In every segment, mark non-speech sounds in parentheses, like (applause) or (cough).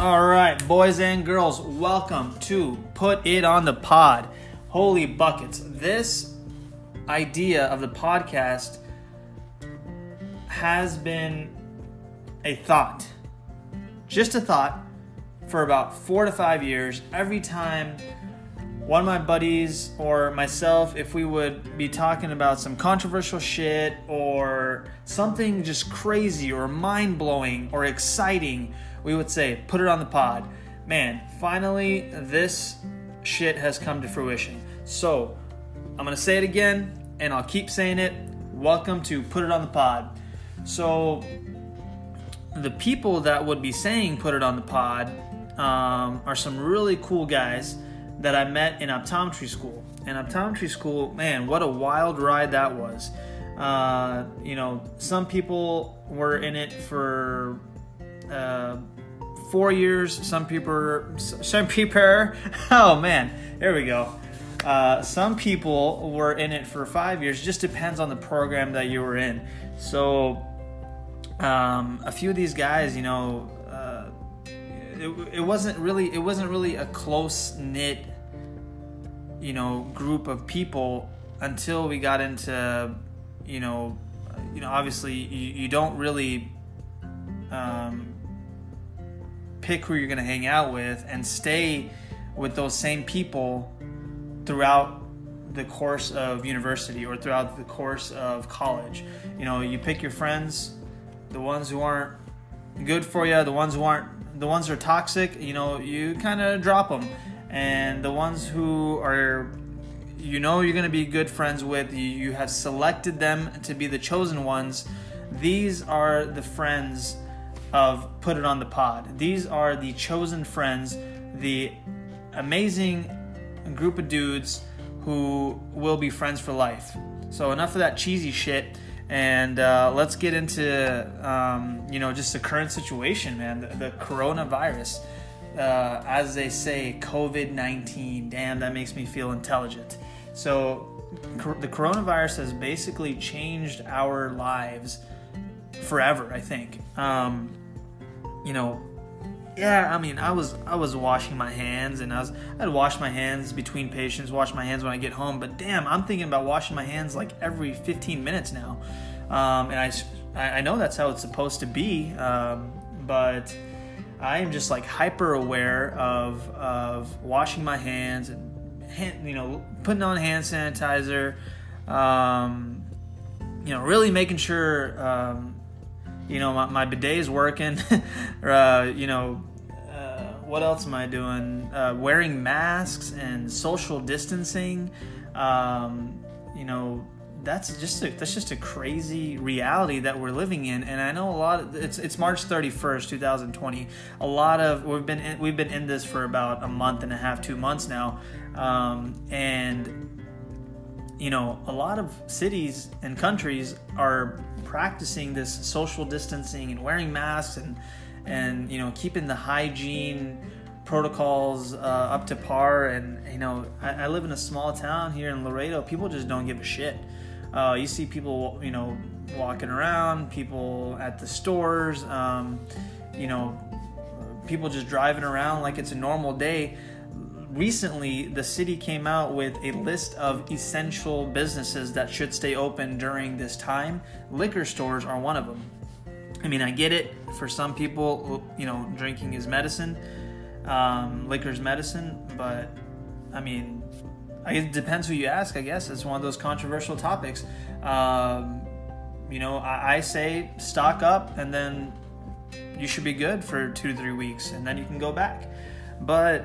All right, boys and girls, welcome to Put It on the Pod. Holy buckets. This idea of the podcast has been a thought. Just a thought for about four to five years. Every time one of my buddies or myself, if we would be talking about some controversial shit or something just crazy or mind blowing or exciting, we would say, put it on the pod. Man, finally, this shit has come to fruition. So, I'm gonna say it again and I'll keep saying it. Welcome to Put It on the Pod. So, the people that would be saying put it on the pod um, are some really cool guys that I met in optometry school. In optometry school, man, what a wild ride that was. Uh, you know, some people were in it for uh, four years. Some people, some people. (laughs) Oh man, there we go. Uh, some people were in it for five years. Just depends on the program that you were in. So, um, a few of these guys, you know, uh, it, it wasn't really it wasn't really a close knit, you know, group of people until we got into, you know, you know, obviously you, you don't really um, pick who you're going to hang out with and stay with those same people throughout the course of university or throughout the course of college. You know, you pick your friends, the ones who aren't good for you, the ones who aren't the ones who are toxic, you know, you kind of drop them. And the ones who are you know you're going to be good friends with, you, you have selected them to be the chosen ones. These are the friends of Put It on the Pod. These are the chosen friends, the amazing group of dudes who will be friends for life. So, enough of that cheesy shit. And uh, let's get into, um, you know, just the current situation, man. The, the coronavirus. Uh, as they say, COVID 19. Damn, that makes me feel intelligent. So, the coronavirus has basically changed our lives forever, I think. Um, you know, yeah, I mean, I was I was washing my hands, and I was I'd wash my hands between patients, wash my hands when I get home. But damn, I'm thinking about washing my hands like every 15 minutes now, um, and I I know that's how it's supposed to be, um, but I am just like hyper aware of of washing my hands and hand, you know putting on hand sanitizer, um, you know, really making sure. You know, my, my bidet is working. (laughs) uh, you know, uh, what else am I doing? Uh, wearing masks and social distancing. Um, you know, that's just a, that's just a crazy reality that we're living in. And I know a lot. Of, it's it's March thirty first, two thousand twenty. A lot of we've been in, we've been in this for about a month and a half, two months now, um, and you know, a lot of cities and countries are practicing this social distancing and wearing masks and and you know keeping the hygiene protocols uh, up to par. And you know, I, I, live in a small town here in Laredo. People just don't give a shit. Uh, you see people, you know, walking around, people at the stores, um, you know, people just driving around like it's a normal day recently the city came out with a list of essential businesses that should stay open during this time. Liquor stores are one of them. I mean, I get it. For some people, you know, drinking is medicine, um, liquor is medicine, but I mean, I it depends who you ask, I guess. It's one of those controversial topics. Um, you know, I, I say stock up and then you should be good for two to three weeks and then you can go back. But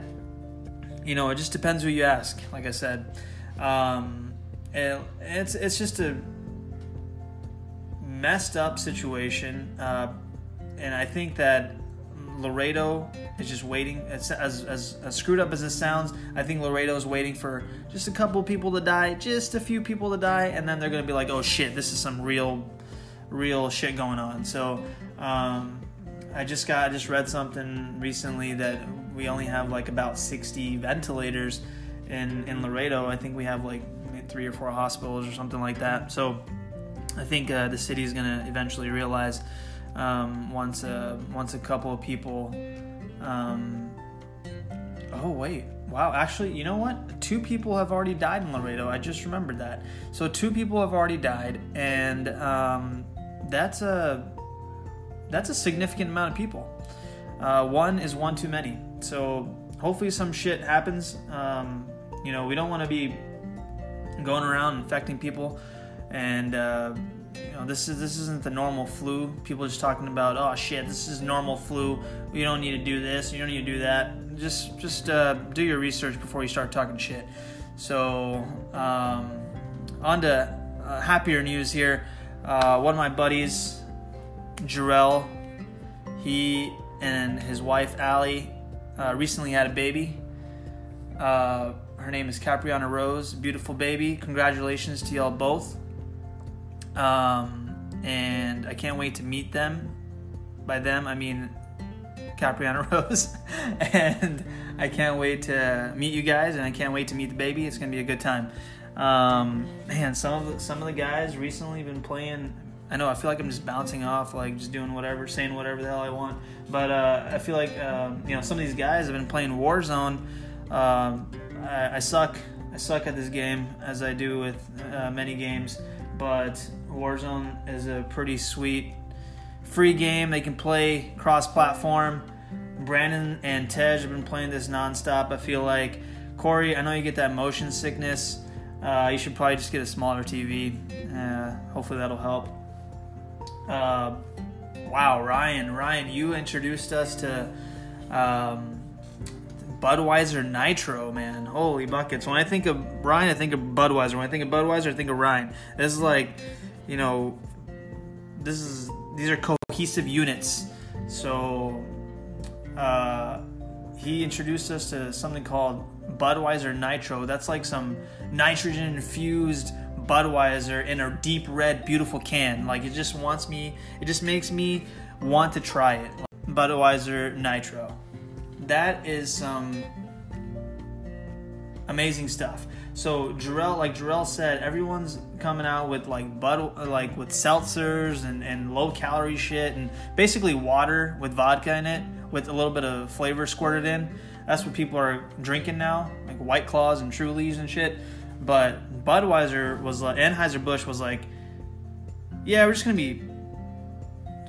you know, it just depends who you ask. Like I said, um, it, it's it's just a messed up situation, uh, and I think that Laredo is just waiting. It's, as, as, as screwed up as this sounds, I think Laredo is waiting for just a couple people to die, just a few people to die, and then they're gonna be like, "Oh shit, this is some real, real shit going on." So, um, I just got I just read something recently that we only have like about 60 ventilators in in Laredo. I think we have like three or four hospitals or something like that. So I think uh, the city is going to eventually realize um, once a once a couple of people Um, oh wait, wow! Actually, you know what? Two people have already died in Laredo. I just remembered that. So two people have already died, and um, that's a that's a significant amount of people. Uh, one is one too many. So hopefully some shit happens. Um, you know, we don't want to be going around infecting people, and uh, you know this is this isn't the normal flu. People just talking about oh shit, this is normal flu. You don't need to do this. You don't need to do that. Just just uh, do your research before you start talking shit. So um, on to uh, happier news here. Uh, one of my buddies, Jarrell, he and his wife Allie uh, recently had a baby. Uh, her name is Capriana Rose, beautiful baby. Congratulations to y'all both. Um, and I can't wait to meet them. By them, I mean Capriana (laughs) Rose. and I can't wait to meet you guys, and I can't wait to meet the baby. It's gonna be a good time. Um, man, some of the, some of the guys recently been playing. I know I feel like I'm just bouncing off, like just doing whatever, saying whatever the hell I want. But uh, I feel like um, you know some of these guys have been playing Warzone. Um, I, I, suck. I suck at this game as I do with uh, many games, but Warzone is a pretty sweet free game. They can play cross-platform. Brandon and Tej have been playing this nonstop. I feel like Corey. I know you get that motion sickness. Uh, you should probably just get a smaller TV. Uh, hopefully that'll help. Uh, wow, Ryan, Ryan, you introduced us to um, Budweiser Nitro, man. Holy buckets. When I think of Ryan, I think of Budweiser. When I think of Budweiser, I think of Ryan. This is like, you know, this is these are cohesive units. So uh, he introduced us to something called Budweiser Nitro. That's like some nitrogen infused Budweiser in a deep red, beautiful can. Like it just wants me, it just makes me want to try it. Budweiser Nitro. That is some amazing stuff. So Jarrell, like Jarrell said, everyone's coming out with like bud, like with seltzers and, and low calorie shit, and basically water with vodka in it, with a little bit of flavor squirted in. That's what people are drinking now, like White Claws and Trulies and shit. But Budweiser was like, Anheuser Busch was like, yeah, we're just gonna be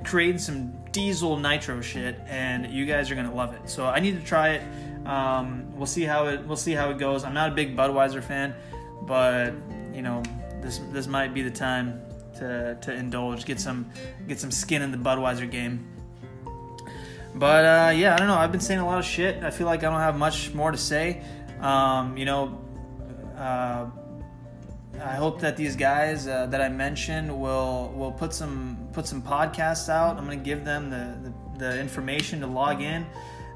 creating some diesel nitro shit, and you guys are gonna love it. So I need to try it. Um, we'll see how it we'll see how it goes. I'm not a big Budweiser fan, but you know this this might be the time to to indulge, get some get some skin in the Budweiser game. But uh, yeah, I don't know. I've been saying a lot of shit. I feel like I don't have much more to say. Um, you know, uh, I hope that these guys uh, that I mentioned will will put some put some podcasts out. I'm gonna give them the, the, the information to log in.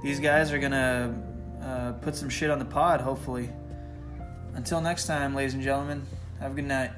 These guys are gonna uh, put some shit on the pod. Hopefully. Until next time, ladies and gentlemen. Have a good night.